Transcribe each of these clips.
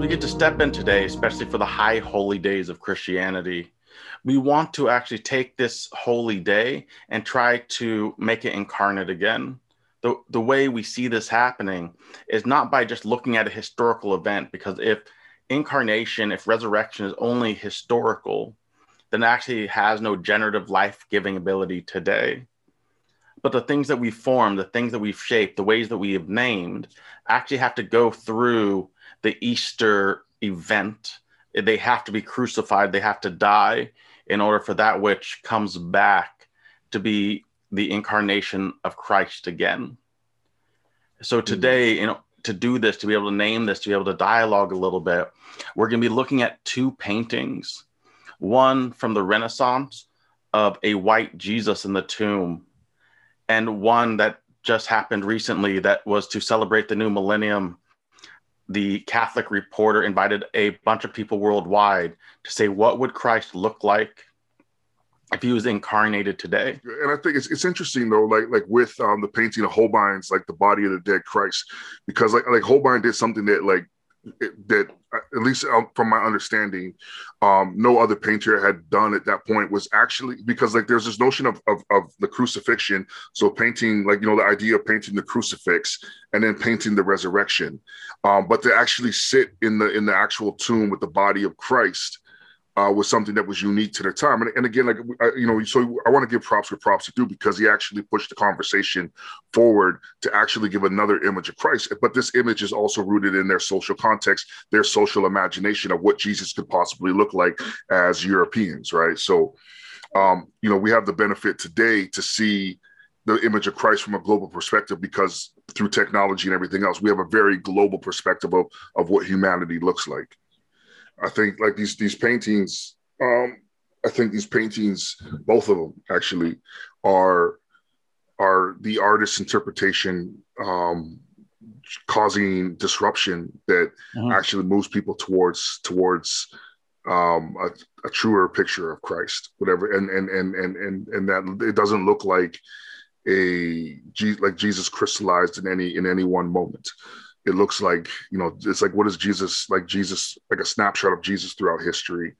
we get to step in today, especially for the high holy days of Christianity, we want to actually take this holy day and try to make it incarnate again. The, the way we see this happening is not by just looking at a historical event, because if incarnation, if resurrection is only historical, then actually has no generative life giving ability today. But the things that we form, the things that we've shaped, the ways that we have named, actually have to go through the Easter event. They have to be crucified, they have to die in order for that which comes back to be the incarnation of Christ again. So hmm. today, you know, to do this, to be able to name this, to be able to dialogue a little bit, we're going to be looking at two paintings. One from the Renaissance of a white Jesus in the tomb, and one that just happened recently that was to celebrate the new millennium. The Catholic Reporter invited a bunch of people worldwide to say, What would Christ look like if he was incarnated today. And I think it's it's interesting though, like like with um the painting of Holbein's like the body of the dead Christ, because like like Holbein did something that like it, that at least um, from my understanding, um, no other painter had done at that point was actually because like there's this notion of, of of the crucifixion. So painting like you know the idea of painting the crucifix and then painting the resurrection, um, but to actually sit in the in the actual tomb with the body of Christ uh, was something that was unique to the time. And, and again, like you know, so I want to give props where props to do because he actually pushed the conversation forward to actually give another image of Christ. But this image is also rooted in their social context, their social imagination of what Jesus could possibly look like as Europeans, right? So, um, you know, we have the benefit today to see the image of Christ from a global perspective because through technology and everything else, we have a very global perspective of, of what humanity looks like. I think like these these paintings, um, I think these paintings, both of them actually, are are the artist's interpretation um, causing disruption that mm-hmm. actually moves people towards towards um, a, a, truer picture of Christ, whatever, and and and and and and that it doesn't look like a like Jesus crystallized in any in any one moment it looks like you know it's like what is jesus like jesus like a snapshot of jesus throughout history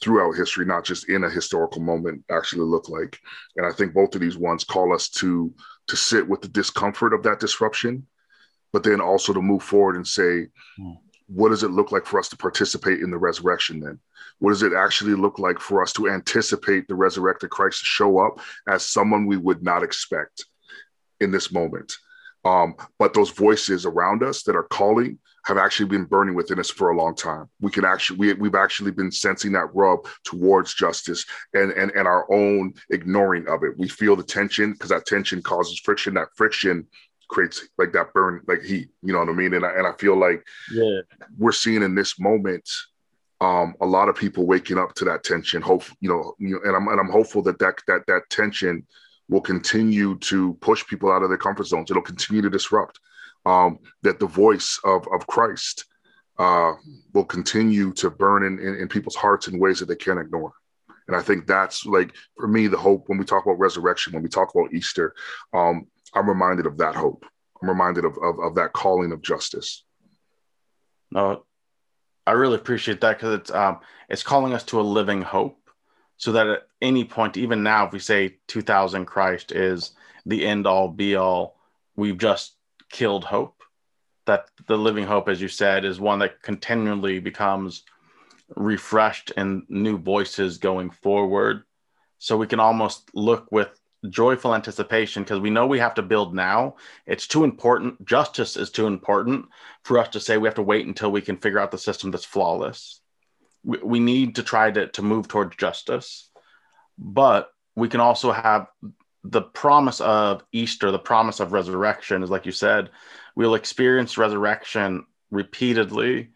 throughout history not just in a historical moment actually look like. And i think both of these ones call us to to sit with the discomfort of that disruption but then also to move forward and say mm. what does it look like for us to participate in the resurrection then? What does it actually look like for us to anticipate the resurrected christ to show up as someone we would not expect in this moment um, but those voices around us that are calling have actually been burning within us for a long time. We can actually we, we've actually been sensing that rub towards justice and and and our own ignoring of it. We feel the tension because that tension causes friction. That friction creates like that burn like heat. You know what I mean? And I, and I feel like yeah. we're seeing in this moment um, a lot of people waking up to that tension. Hope you know, you know, and I'm and I'm hopeful that that that that tension will continue to push people out of their comfort zones. It'll continue to disrupt. Um, that the voice of of Christ uh, will continue to burn in, in, in people's hearts in ways that they can't ignore. And I think that's like for me the hope when we talk about resurrection, when we talk about Easter, um, I'm reminded of that hope. I'm reminded of, of, of that calling of justice. No, I really appreciate that because it's um, it's calling us to a living hope so that at any point, even now, if we say 2000 Christ is the end all be all, we've just killed hope. That the living hope, as you said, is one that continually becomes refreshed and new voices going forward. So we can almost look with joyful anticipation because we know we have to build now. It's too important. Justice is too important for us to say we have to wait until we can figure out the system that's flawless we, we need to try to, to move towards justice but we can also have the promise of easter the promise of resurrection is like you said we'll experience resurrection repeatedly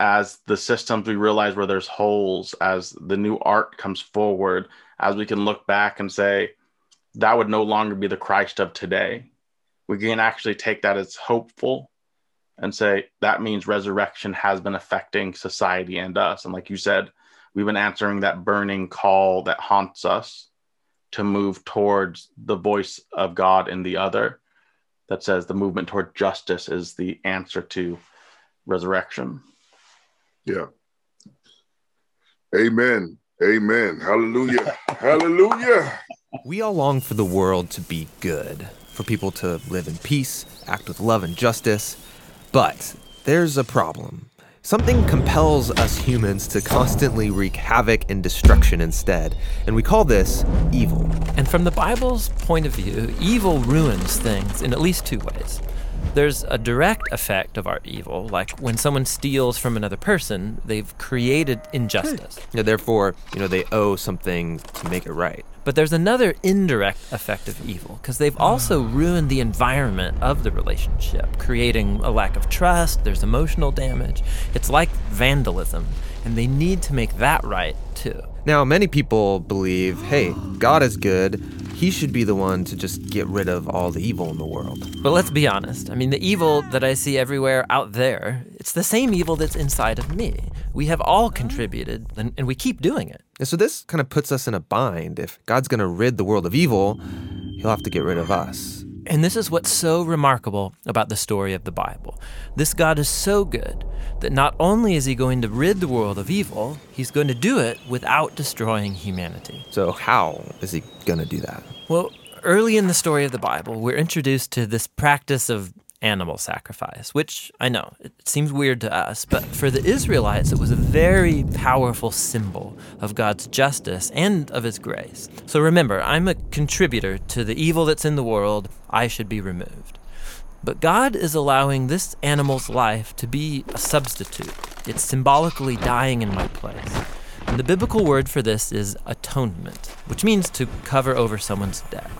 as the systems we realize where there's holes as the new art comes forward as we can look back and say that would no longer be the christ of today. We can actually take that as hopeful and say that means resurrection has been affecting society and us. And like you said, we've been answering that burning call that haunts us to move towards the voice of God in the other that says the movement toward justice is the answer to resurrection. Yeah. Amen. Amen. Hallelujah. Hallelujah. We all long for the world to be good, for people to live in peace, act with love and justice. But there's a problem. Something compels us humans to constantly wreak havoc and destruction instead, and we call this evil. And from the Bible's point of view, evil ruins things in at least two ways. There's a direct effect of our evil, like when someone steals from another person, they've created injustice. Yeah, therefore, you know, they owe something to make it right. But there's another indirect effect of evil, because they've also ah. ruined the environment of the relationship, creating a lack of trust, there's emotional damage. It's like vandalism, and they need to make that right too. Now, many people believe hey, God is good. He should be the one to just get rid of all the evil in the world. But let's be honest. I mean, the evil that I see everywhere out there, it's the same evil that's inside of me. We have all contributed, and, and we keep doing it. And so this kind of puts us in a bind. If God's going to rid the world of evil, he'll have to get rid of us. And this is what's so remarkable about the story of the Bible. This God is so good that not only is he going to rid the world of evil, he's going to do it without destroying humanity. So, how is he going to do that? Well, early in the story of the Bible, we're introduced to this practice of animal sacrifice, which I know it seems weird to us, but for the Israelites, it was a very powerful symbol of God's justice and of His grace. So remember, I'm a contributor to the evil that's in the world. I should be removed. But God is allowing this animal's life to be a substitute. It's symbolically dying in my place. And the biblical word for this is atonement, which means to cover over someone's debt.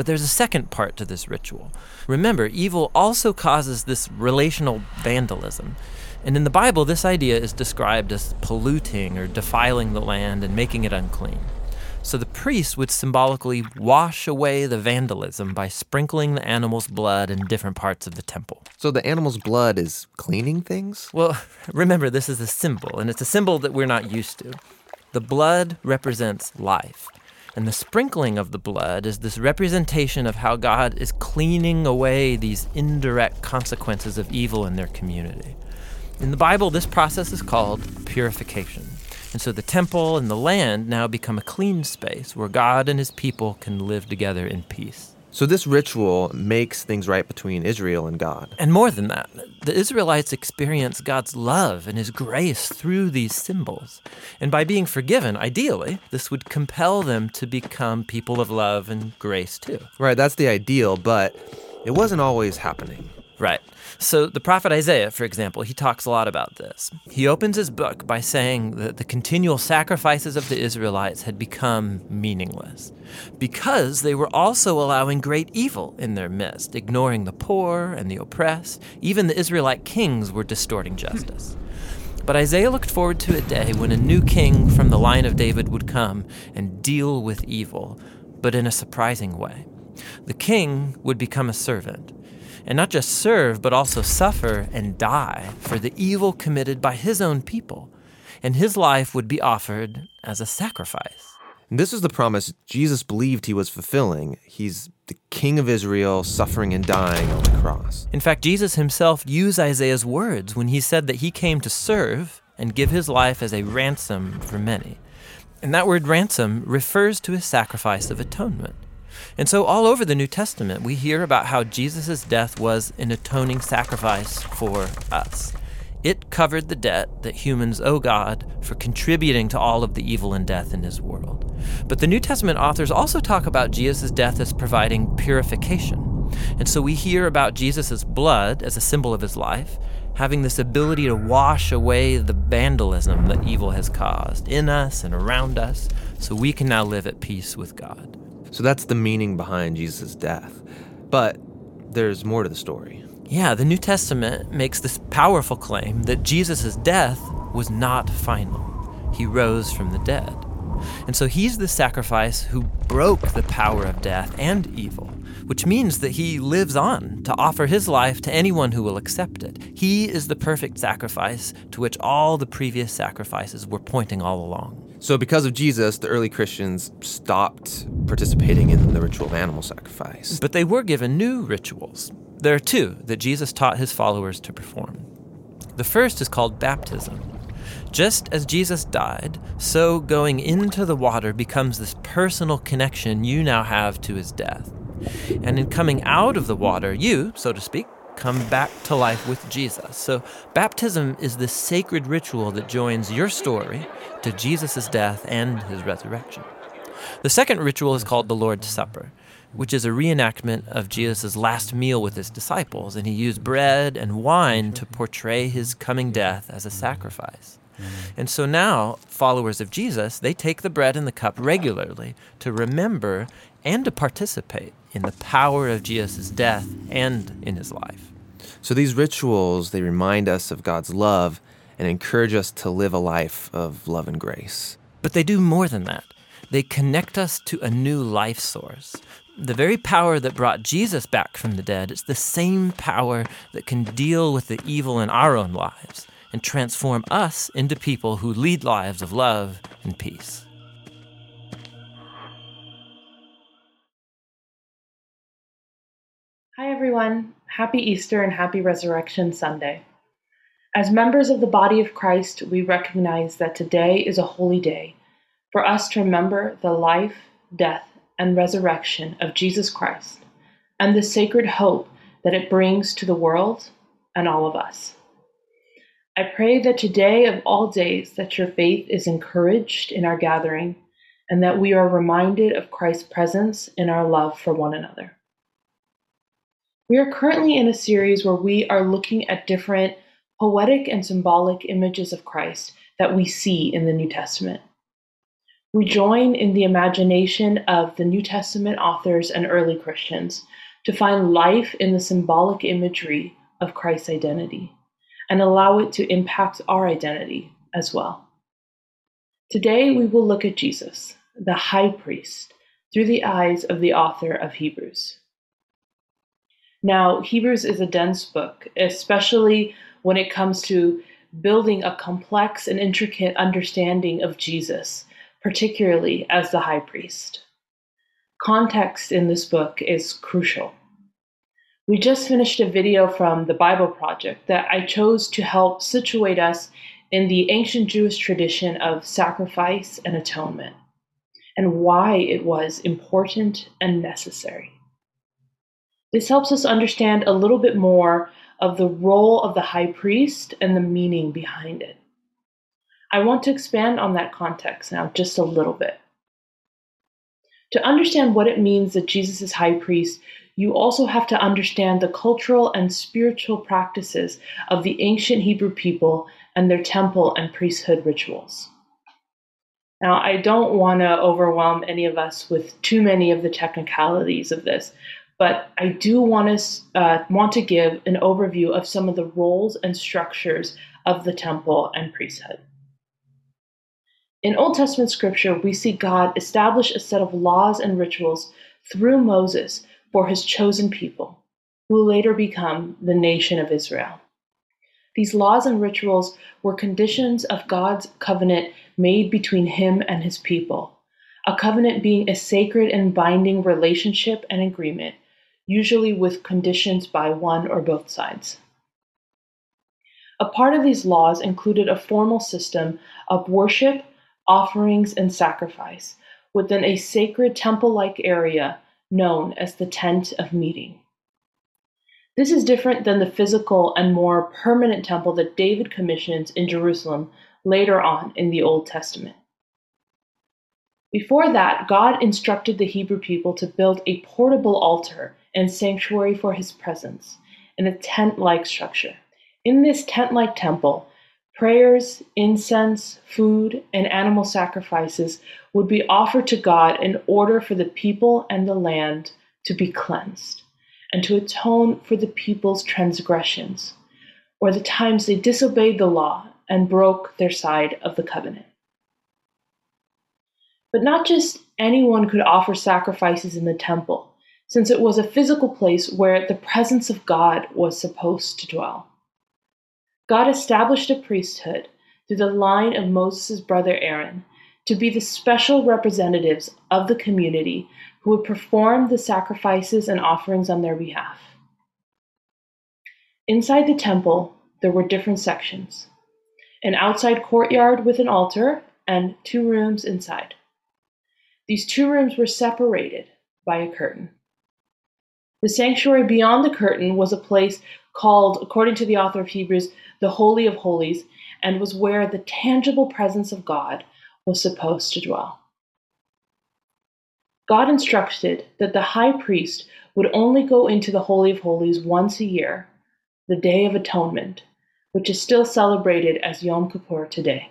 But there's a second part to this ritual. Remember, evil also causes this relational vandalism. And in the Bible, this idea is described as polluting or defiling the land and making it unclean. So the priest would symbolically wash away the vandalism by sprinkling the animal's blood in different parts of the temple. So the animal's blood is cleaning things? Well, remember, this is a symbol, and it's a symbol that we're not used to. The blood represents life. And the sprinkling of the blood is this representation of how God is cleaning away these indirect consequences of evil in their community. In the Bible, this process is called purification. And so the temple and the land now become a clean space where God and his people can live together in peace. So this ritual makes things right between Israel and God. And more than that, the Israelites experience God's love and his grace through these symbols. And by being forgiven, ideally, this would compel them to become people of love and grace too. Right, that's the ideal, but it wasn't always happening. Right. So, the prophet Isaiah, for example, he talks a lot about this. He opens his book by saying that the continual sacrifices of the Israelites had become meaningless because they were also allowing great evil in their midst, ignoring the poor and the oppressed. Even the Israelite kings were distorting justice. But Isaiah looked forward to a day when a new king from the line of David would come and deal with evil, but in a surprising way. The king would become a servant and not just serve, but also suffer and die for the evil committed by his own people. And his life would be offered as a sacrifice. And this is the promise Jesus believed he was fulfilling. He's the King of Israel suffering and dying on the cross. In fact, Jesus himself used Isaiah's words when he said that he came to serve and give his life as a ransom for many. And that word ransom refers to a sacrifice of atonement. And so, all over the New Testament, we hear about how Jesus' death was an atoning sacrifice for us. It covered the debt that humans owe God for contributing to all of the evil and death in his world. But the New Testament authors also talk about Jesus' death as providing purification. And so we hear about Jesus' blood as a symbol of his life, having this ability to wash away the vandalism that evil has caused in us and around us, so we can now live at peace with God. So that's the meaning behind Jesus' death. But there's more to the story. Yeah, the New Testament makes this powerful claim that Jesus' death was not final. He rose from the dead. And so he's the sacrifice who broke the power of death and evil, which means that he lives on to offer his life to anyone who will accept it. He is the perfect sacrifice to which all the previous sacrifices were pointing all along. So, because of Jesus, the early Christians stopped participating in the ritual of animal sacrifice. But they were given new rituals. There are two that Jesus taught his followers to perform. The first is called baptism. Just as Jesus died, so going into the water becomes this personal connection you now have to his death. And in coming out of the water, you, so to speak, come back to life with Jesus. So, baptism is the sacred ritual that joins your story to Jesus' death and his resurrection. The second ritual is called the Lord's Supper, which is a reenactment of Jesus' last meal with his disciples, and he used bread and wine to portray his coming death as a sacrifice. And so now, followers of Jesus, they take the bread and the cup regularly to remember and to participate in the power of Jesus' death and in his life. So these rituals, they remind us of God's love and encourage us to live a life of love and grace. But they do more than that. They connect us to a new life source. The very power that brought Jesus back from the dead is the same power that can deal with the evil in our own lives and transform us into people who lead lives of love and peace. Hi, everyone. Happy Easter and happy Resurrection Sunday. As members of the body of Christ, we recognize that today is a holy day for us to remember the life, death, and resurrection of Jesus Christ and the sacred hope that it brings to the world and all of us. I pray that today of all days that your faith is encouraged in our gathering and that we are reminded of Christ's presence in our love for one another. We are currently in a series where we are looking at different poetic and symbolic images of Christ that we see in the New Testament. We join in the imagination of the New Testament authors and early Christians to find life in the symbolic imagery of Christ's identity and allow it to impact our identity as well. Today, we will look at Jesus, the high priest, through the eyes of the author of Hebrews. Now, Hebrews is a dense book, especially when it comes to building a complex and intricate understanding of Jesus, particularly as the high priest. Context in this book is crucial. We just finished a video from the Bible Project that I chose to help situate us in the ancient Jewish tradition of sacrifice and atonement, and why it was important and necessary. This helps us understand a little bit more of the role of the high priest and the meaning behind it. I want to expand on that context now just a little bit. To understand what it means that Jesus is high priest, you also have to understand the cultural and spiritual practices of the ancient Hebrew people and their temple and priesthood rituals. Now, I don't want to overwhelm any of us with too many of the technicalities of this, but I do want to uh, want to give an overview of some of the roles and structures of the temple and priesthood. In Old Testament scripture, we see God establish a set of laws and rituals through Moses for his chosen people, who will later become the nation of Israel. These laws and rituals were conditions of God's covenant made between him and his people, a covenant being a sacred and binding relationship and agreement, usually with conditions by one or both sides. A part of these laws included a formal system of worship, offerings, and sacrifice within a sacred temple like area known as the Tent of Meeting. This is different than the physical and more permanent temple that David commissions in Jerusalem later on in the Old Testament. Before that, God instructed the Hebrew people to build a portable altar and sanctuary for his presence in a tent like structure. In this tent like temple, Prayers, incense, food, and animal sacrifices would be offered to God in order for the people and the land to be cleansed, and to atone for the people's transgressions, or the times they disobeyed the law and broke their side of the covenant. But not just anyone could offer sacrifices in the temple, since it was a physical place where the presence of God was supposed to dwell. God established a priesthood through the line of Moses' brother Aaron to be the special representatives of the community who would perform the sacrifices and offerings on their behalf. Inside the temple, there were different sections an outside courtyard with an altar, and two rooms inside. These two rooms were separated by a curtain. The sanctuary beyond the curtain was a place called, according to the author of Hebrews, the Holy of Holies, and was where the tangible presence of God was supposed to dwell. God instructed that the high priest would only go into the Holy of Holies once a year, the Day of Atonement, which is still celebrated as Yom Kippur today.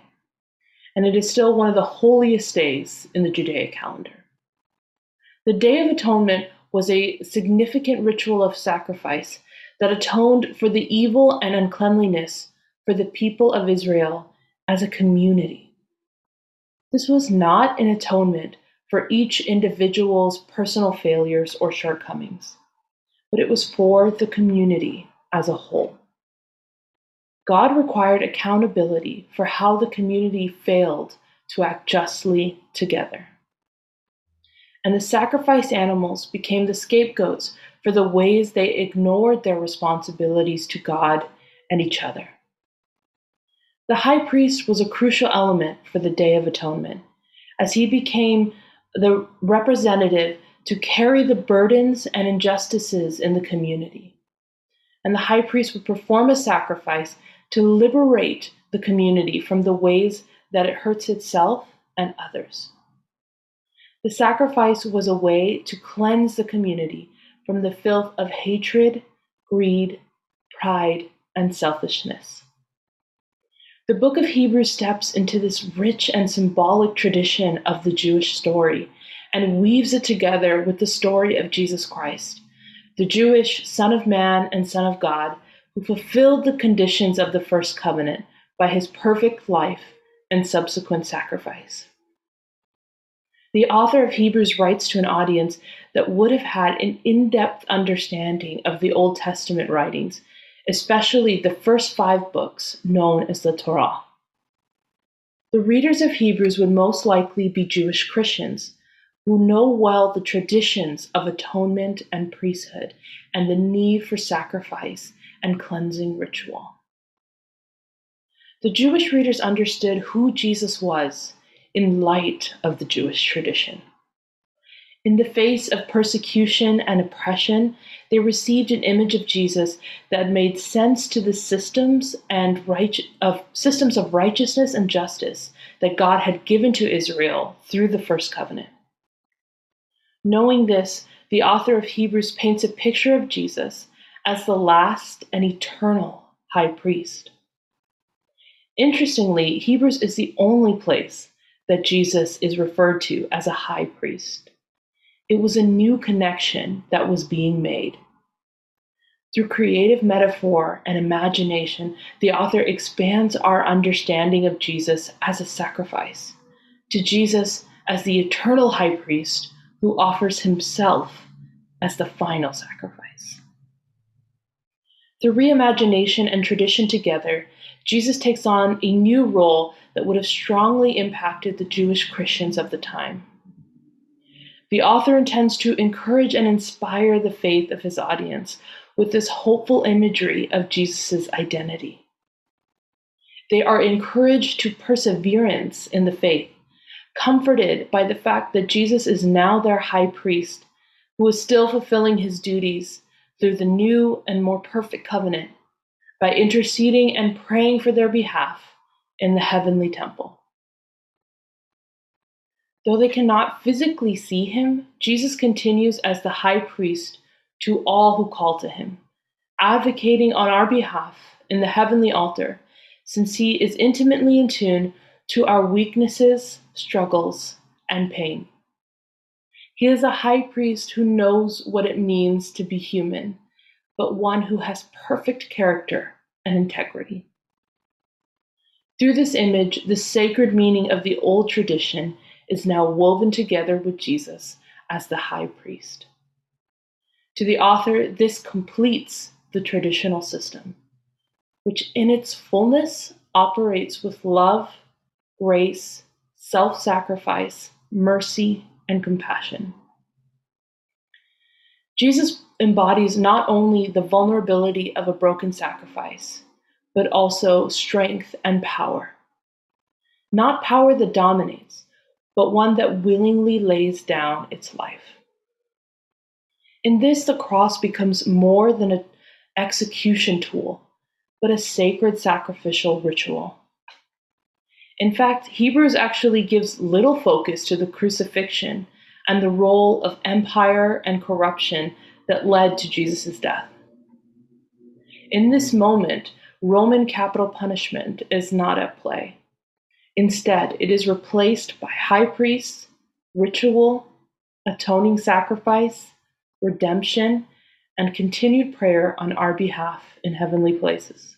And it is still one of the holiest days in the Judaic calendar. The Day of Atonement was a significant ritual of sacrifice that atoned for the evil and uncleanliness for the people of Israel as a community. This was not an atonement for each individual's personal failures or shortcomings, but it was for the community as a whole. God required accountability for how the community failed to act justly together. And the sacrificed animals became the scapegoats for the ways they ignored their responsibilities to God and each other. The high priest was a crucial element for the Day of Atonement, as he became the representative to carry the burdens and injustices in the community. And the high priest would perform a sacrifice to liberate the community from the ways that it hurts itself and others. The sacrifice was a way to cleanse the community from the filth of hatred, greed, pride, and selfishness. The book of Hebrews steps into this rich and symbolic tradition of the Jewish story and weaves it together with the story of Jesus Christ, the Jewish Son of Man and Son of God who fulfilled the conditions of the first covenant by his perfect life and subsequent sacrifice. The author of Hebrews writes to an audience that would have had an in depth understanding of the Old Testament writings, especially the first five books known as the Torah. The readers of Hebrews would most likely be Jewish Christians who know well the traditions of atonement and priesthood and the need for sacrifice and cleansing ritual. The Jewish readers understood who Jesus was in light of the Jewish tradition. In the face of persecution and oppression, they received an image of Jesus that made sense to the systems and right, of systems of righteousness and justice that God had given to Israel through the first covenant. Knowing this, the author of Hebrews paints a picture of Jesus as the last and eternal high priest. Interestingly, Hebrews is the only place that Jesus is referred to as a high priest. It was a new connection that was being made. Through creative metaphor and imagination, the author expands our understanding of Jesus as a sacrifice, to Jesus as the eternal high priest who offers himself as the final sacrifice. Through reimagination and tradition together, Jesus takes on a new role that would have strongly impacted the Jewish Christians of the time. The author intends to encourage and inspire the faith of his audience with this hopeful imagery of Jesus' identity. They are encouraged to perseverance in the faith, comforted by the fact that Jesus is now their high priest, who is still fulfilling his duties through the new and more perfect covenant by interceding and praying for their behalf in the heavenly temple. Though they cannot physically see him, Jesus continues as the high priest to all who call to him, advocating on our behalf in the heavenly altar, since he is intimately in tune to our weaknesses, struggles, and pain. He is a high priest who knows what it means to be human, but one who has perfect character and integrity. Through this image, the sacred meaning of the old tradition is now woven together with Jesus as the high priest. To the author, this completes the traditional system, which in its fullness operates with love, grace, self sacrifice, mercy, and compassion. Jesus embodies not only the vulnerability of a broken sacrifice, but also strength and power. Not power that dominates, but one that willingly lays down its life. In this, the cross becomes more than an execution tool, but a sacred sacrificial ritual. In fact, Hebrews actually gives little focus to the crucifixion and the role of empire and corruption that led to Jesus' death. In this moment, Roman capital punishment is not at play. Instead, it is replaced by high priests, ritual, atoning sacrifice, redemption, and continued prayer on our behalf in heavenly places.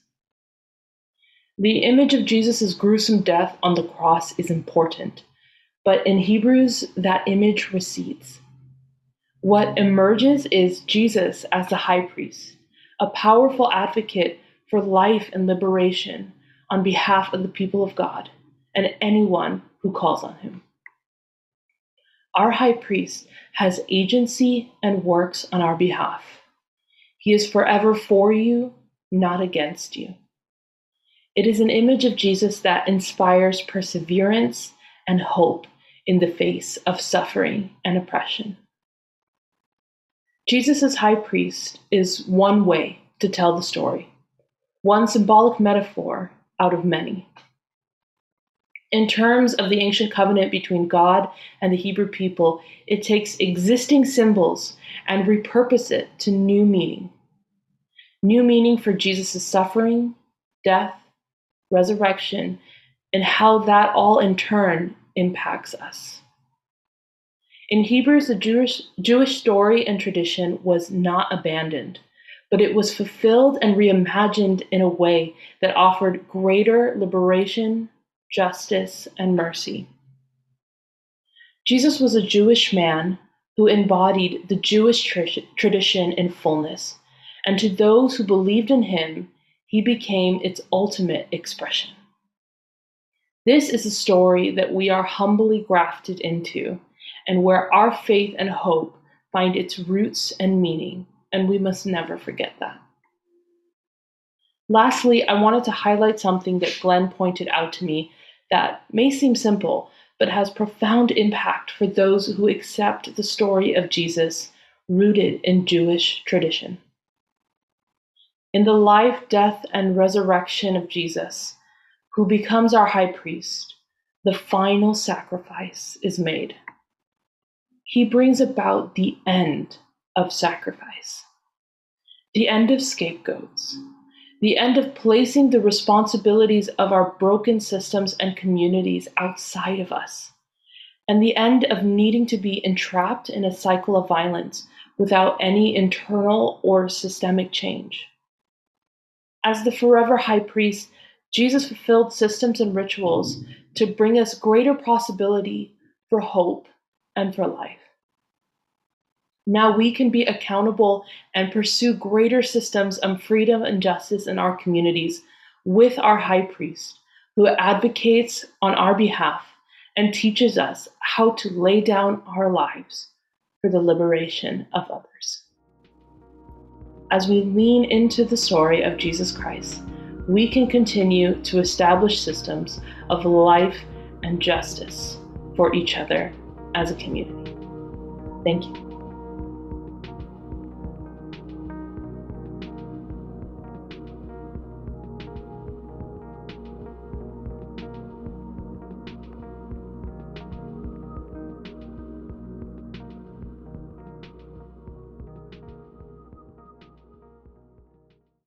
The image of Jesus' gruesome death on the cross is important, but in Hebrews, that image recedes. What emerges is Jesus as the high priest, a powerful advocate for life and liberation on behalf of the people of God and anyone who calls on him. Our high priest has agency and works on our behalf. He is forever for you, not against you. It is an image of Jesus that inspires perseverance and hope in the face of suffering and oppression. Jesus as high priest is one way to tell the story one symbolic metaphor out of many. In terms of the ancient covenant between God and the Hebrew people, it takes existing symbols and repurpose it to new meaning. New meaning for Jesus' suffering, death, resurrection, and how that all in turn impacts us. In Hebrews, the Jewish, Jewish story and tradition was not abandoned but it was fulfilled and reimagined in a way that offered greater liberation, justice, and mercy. Jesus was a Jewish man who embodied the Jewish tradition in fullness, and to those who believed in him, he became its ultimate expression. This is a story that we are humbly grafted into, and where our faith and hope find its roots and meaning and we must never forget that. Lastly, I wanted to highlight something that Glenn pointed out to me that may seem simple, but has profound impact for those who accept the story of Jesus rooted in Jewish tradition. In the life, death, and resurrection of Jesus, who becomes our high priest, the final sacrifice is made. He brings about the end of sacrifice, the end of scapegoats, the end of placing the responsibilities of our broken systems and communities outside of us, and the end of needing to be entrapped in a cycle of violence without any internal or systemic change. As the forever high priest, Jesus fulfilled systems and rituals to bring us greater possibility for hope and for life. Now we can be accountable and pursue greater systems of freedom and justice in our communities with our high priest, who advocates on our behalf and teaches us how to lay down our lives for the liberation of others. As we lean into the story of Jesus Christ, we can continue to establish systems of life and justice for each other as a community. Thank you.